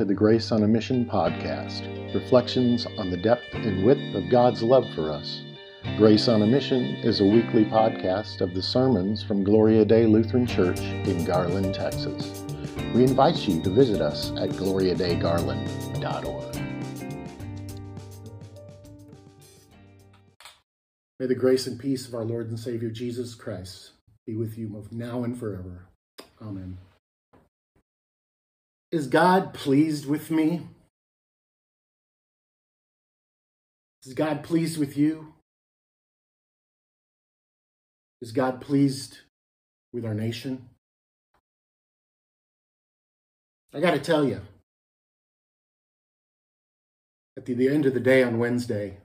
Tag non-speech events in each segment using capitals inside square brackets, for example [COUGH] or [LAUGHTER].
to the Grace on a Mission podcast, reflections on the depth and width of God's love for us. Grace on a Mission is a weekly podcast of the sermons from Gloria Dei Lutheran Church in Garland, Texas. We invite you to visit us at gloriadeigarland.org. May the grace and peace of our Lord and Savior Jesus Christ be with you both now and forever. Amen. Is God pleased with me? Is God pleased with you? Is God pleased with our nation? I got to tell you, at the, the end of the day on Wednesday,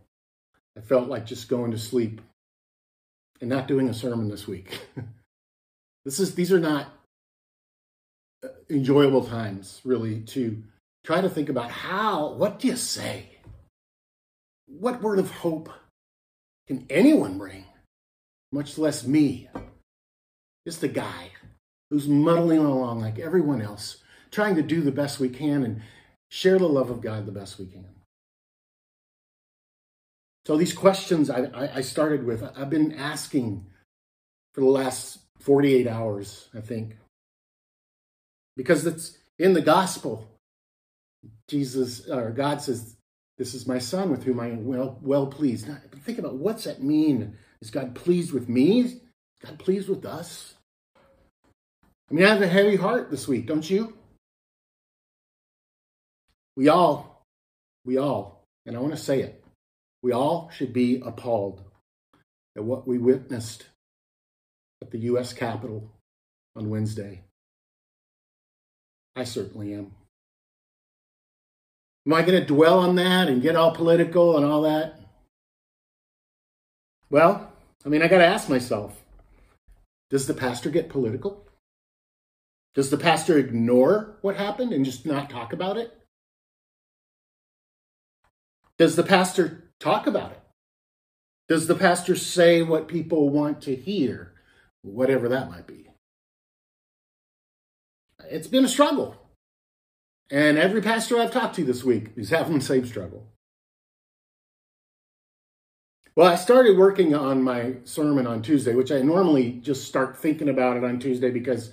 I felt like just going to sleep and not doing a sermon this week. [LAUGHS] this is these are not enjoyable times, really, to try to think about how, what do you say? What word of hope can anyone bring, much less me? Just a guy who's muddling along like everyone else, trying to do the best we can and share the love of God the best we can. So these questions I, I started with, I've been asking for the last 48 hours, I think because it's in the gospel. Jesus or God says, This is my son with whom I am well, well pleased. Now, think about what's that mean? Is God pleased with me? Is God pleased with us? I mean, I have a heavy heart this week, don't you? We all, we all, and I want to say it, we all should be appalled at what we witnessed at the U.S. Capitol on Wednesday. I certainly am. Am I going to dwell on that and get all political and all that? Well, I mean, I got to ask myself does the pastor get political? Does the pastor ignore what happened and just not talk about it? Does the pastor talk about it? Does the pastor say what people want to hear, whatever that might be? It's been a struggle. And every pastor I've talked to this week is having the same struggle. Well, I started working on my sermon on Tuesday, which I normally just start thinking about it on Tuesday because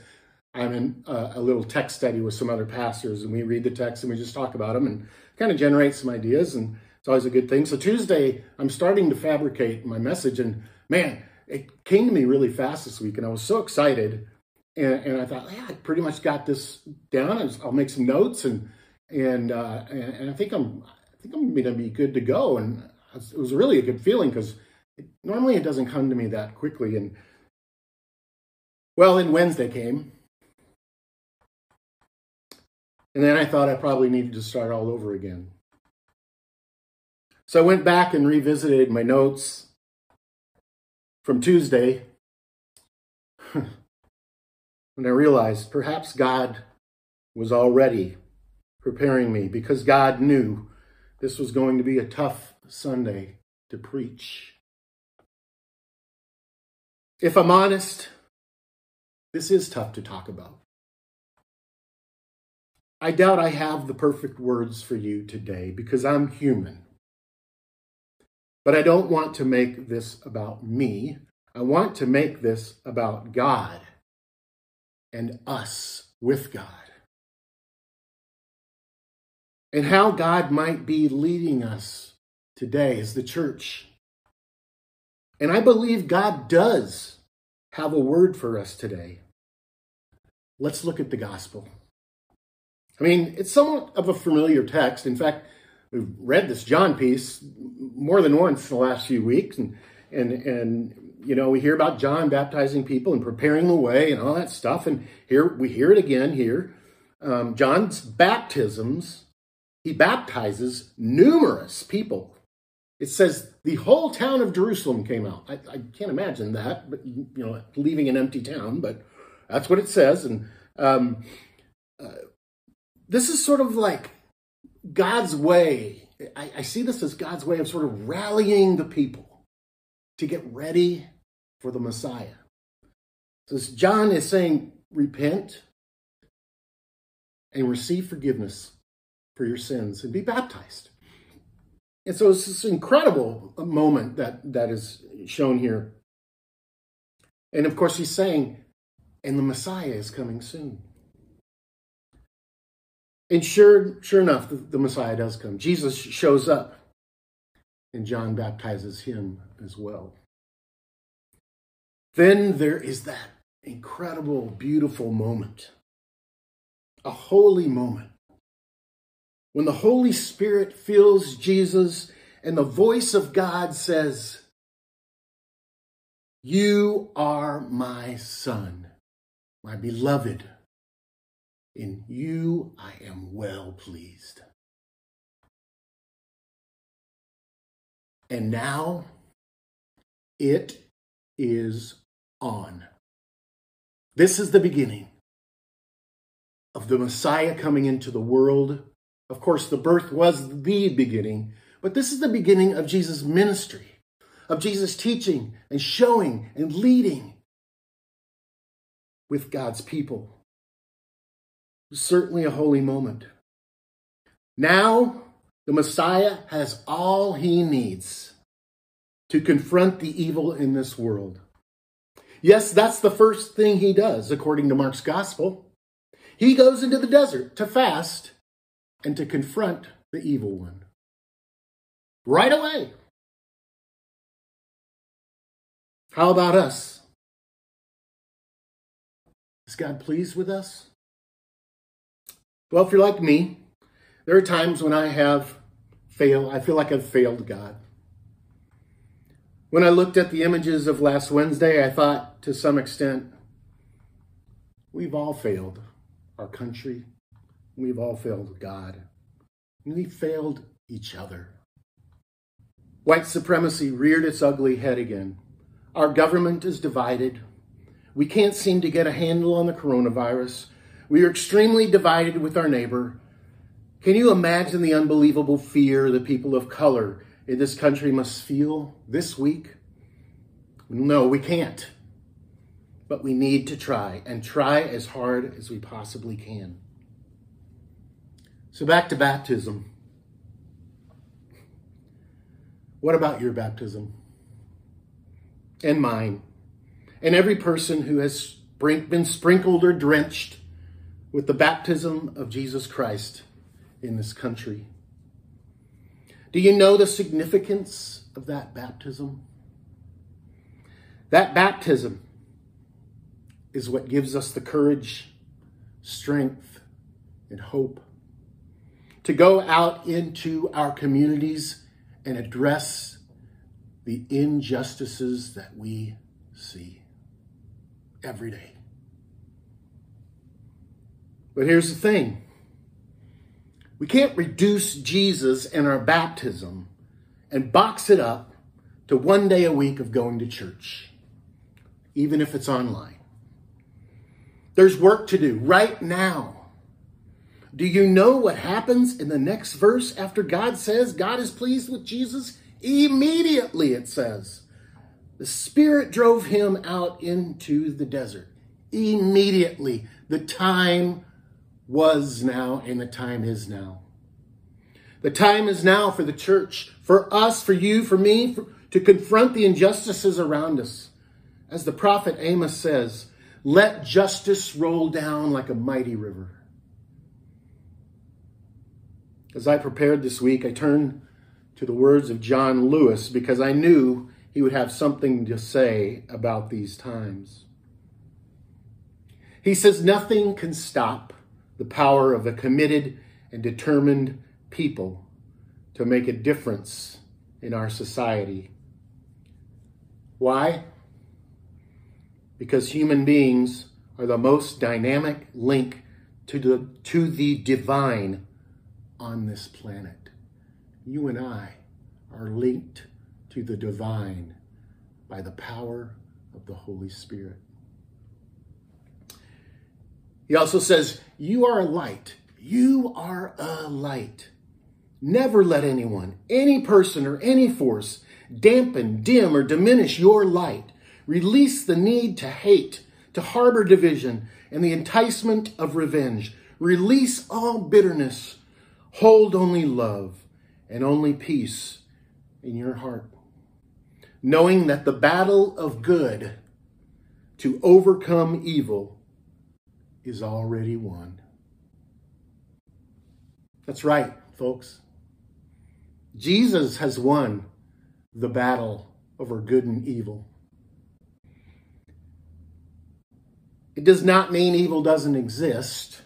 I'm in a, a little text study with some other pastors and we read the text and we just talk about them and kind of generate some ideas. And it's always a good thing. So Tuesday, I'm starting to fabricate my message. And man, it came to me really fast this week and I was so excited and, and I thought, yeah, I pretty much got this down. I'll make some notes, and and uh, and, and I think I'm I think I'm to be good to go. And it was really a good feeling because normally it doesn't come to me that quickly. And well, then Wednesday came, and then I thought I probably needed to start all over again. So I went back and revisited my notes from Tuesday. And I realized perhaps God was already preparing me because God knew this was going to be a tough Sunday to preach. If I'm honest, this is tough to talk about. I doubt I have the perfect words for you today because I'm human. But I don't want to make this about me. I want to make this about God and us with God. And how God might be leading us today as the church. And I believe God does have a word for us today. Let's look at the gospel. I mean, it's somewhat of a familiar text. In fact, we've read this John piece more than once in the last few weeks, and and and you know, we hear about John baptizing people and preparing the way and all that stuff. And here we hear it again here. Um, John's baptisms, he baptizes numerous people. It says the whole town of Jerusalem came out. I, I can't imagine that, but you know, leaving an empty town, but that's what it says. And um, uh, this is sort of like God's way. I, I see this as God's way of sort of rallying the people to get ready for the Messiah. So John is saying, repent and receive forgiveness for your sins and be baptized. And so it's this incredible moment that, that is shown here. And of course, he's saying, and the Messiah is coming soon. And sure, sure enough, the, the Messiah does come. Jesus shows up, and John baptizes him as well. Then there is that incredible, beautiful moment, a holy moment, when the Holy Spirit fills Jesus and the voice of God says, You are my son, my beloved. In you I am well pleased. And now it is on. This is the beginning of the Messiah coming into the world. Of course, the birth was the beginning, but this is the beginning of Jesus' ministry, of Jesus teaching and showing and leading with God's people. Certainly a holy moment. Now, the Messiah has all he needs to confront the evil in this world. Yes, that's the first thing he does, according to Mark's gospel. He goes into the desert to fast and to confront the evil one. Right away. How about us? Is God pleased with us? Well, if you're like me, there are times when I have failed. I feel like I've failed God. When I looked at the images of last Wednesday, I thought to some extent, we've all failed our country. We've all failed God. We've failed each other. White supremacy reared its ugly head again. Our government is divided. We can't seem to get a handle on the coronavirus. We are extremely divided with our neighbor. Can you imagine the unbelievable fear the people of color this country must feel this week? No, we can't. But we need to try and try as hard as we possibly can. So back to baptism. What about your baptism? And mine. And every person who has been sprinkled or drenched with the baptism of Jesus Christ in this country. Do you know the significance of that baptism? That baptism is what gives us the courage, strength, and hope to go out into our communities and address the injustices that we see every day. But here's the thing we can't reduce Jesus and our baptism and box it up to one day a week of going to church, even if it's online. There's work to do right now. Do you know what happens in the next verse after God says God is pleased with Jesus? Immediately, it says, the Spirit drove him out into the desert. Immediately, the time was now and the time is now. The time is now for the church, for us, for you, for me, for, to confront the injustices around us. As the prophet Amos says, let justice roll down like a mighty river. As I prepared this week, I turned to the words of John Lewis because I knew he would have something to say about these times. He says, Nothing can stop the power of a committed and determined people to make a difference in our society. Why? Because human beings are the most dynamic link to the, to the divine on this planet. You and I are linked to the divine by the power of the Holy Spirit. He also says, You are a light. You are a light. Never let anyone, any person, or any force dampen, dim, or diminish your light. Release the need to hate, to harbor division, and the enticement of revenge. Release all bitterness, Hold only love and only peace in your heart, knowing that the battle of good to overcome evil is already won. That's right, folks. Jesus has won the battle over good and evil. It does not mean evil doesn't exist,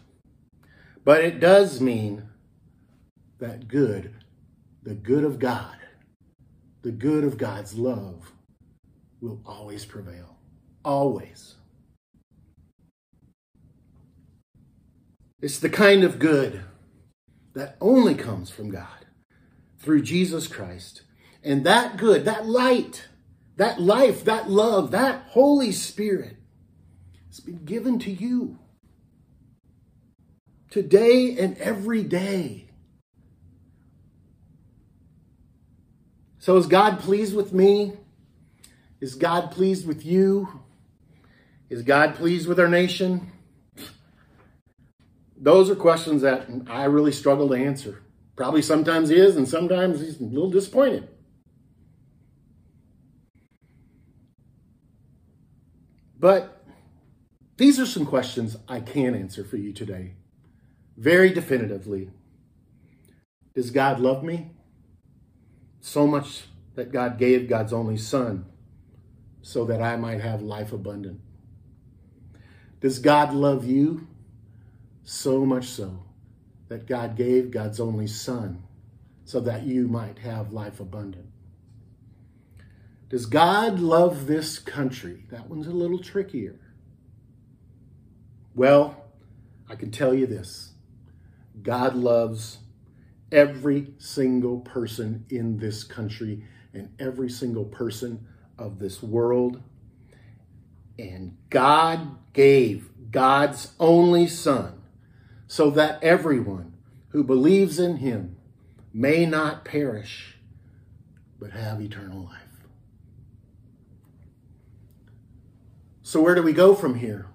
but it does mean that good, the good of God, the good of God's love, will always prevail. Always. It's the kind of good that only comes from God through Jesus Christ. And that good, that light, that life, that love, that Holy Spirit has been given to you today and every day. So, is God pleased with me? Is God pleased with you? Is God pleased with our nation? Those are questions that I really struggle to answer. Probably sometimes he is, and sometimes he's a little disappointed. But these are some questions I can answer for you today, very definitively. Does God love me? So much that God gave God's only Son so that I might have life abundant. Does God love you? So much so that God gave God's only Son so that you might have life abundant. Does God love this country? That one's a little trickier. Well, I can tell you this God loves every single person in this country and every single person of this world. And God gave God's only Son so that everyone who believes in him may not perish, but have eternal life. So, where do we go from here?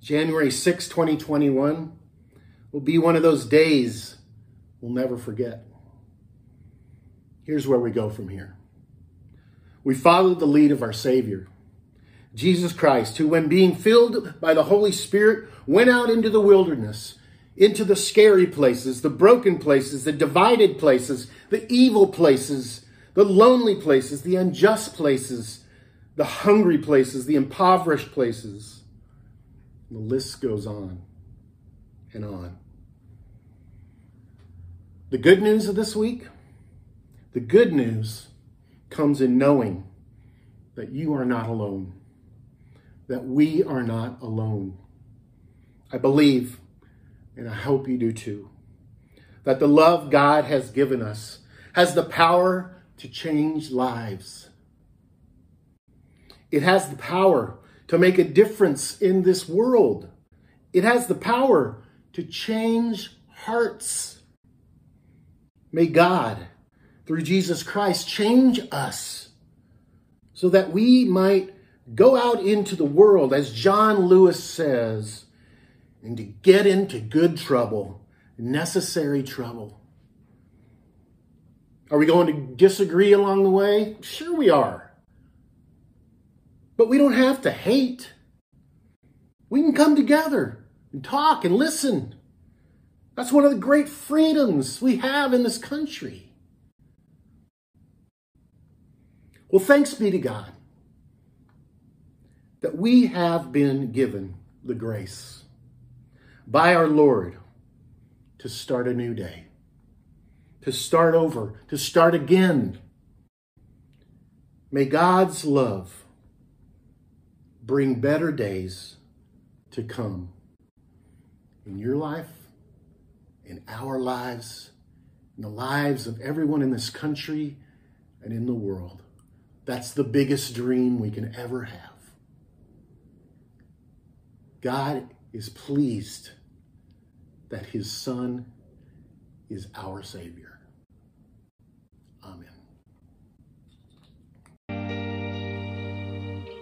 January 6, 2021 will be one of those days we'll never forget. Here's where we go from here. We follow the lead of our Savior, Jesus Christ, who, when being filled by the Holy Spirit, went out into the wilderness, into the scary places, the broken places, the divided places, the evil places, the lonely places, the unjust places, the hungry places, the impoverished places. The list goes on and on. The good news of this week, the good news comes in knowing that you are not alone, that we are not alone. I believe, and I hope you do too, that the love God has given us has the power to change lives. It has the power to make a difference in this world. It has the power to change hearts. May God, through Jesus Christ, change us so that we might go out into the world, as John Lewis says, and to get into good trouble, necessary trouble. Are we going to disagree along the way? Sure, we are. But we don't have to hate. We can come together and talk and listen. That's one of the great freedoms we have in this country. Well, thanks be to God that we have been given the grace by our Lord to start a new day, to start over, to start again. May God's love bring better days to come in your life, in our lives, in the lives of everyone in this country and in the world. That's the biggest dream we can ever have. God is pleased that his Son is our Savior. Amen.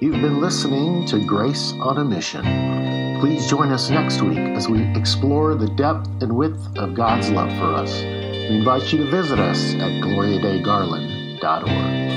You've been listening to Grace on a Mission. Please join us next week as we explore the depth and width of God's love for us. We invite you to visit us at gloriadeigarland.org.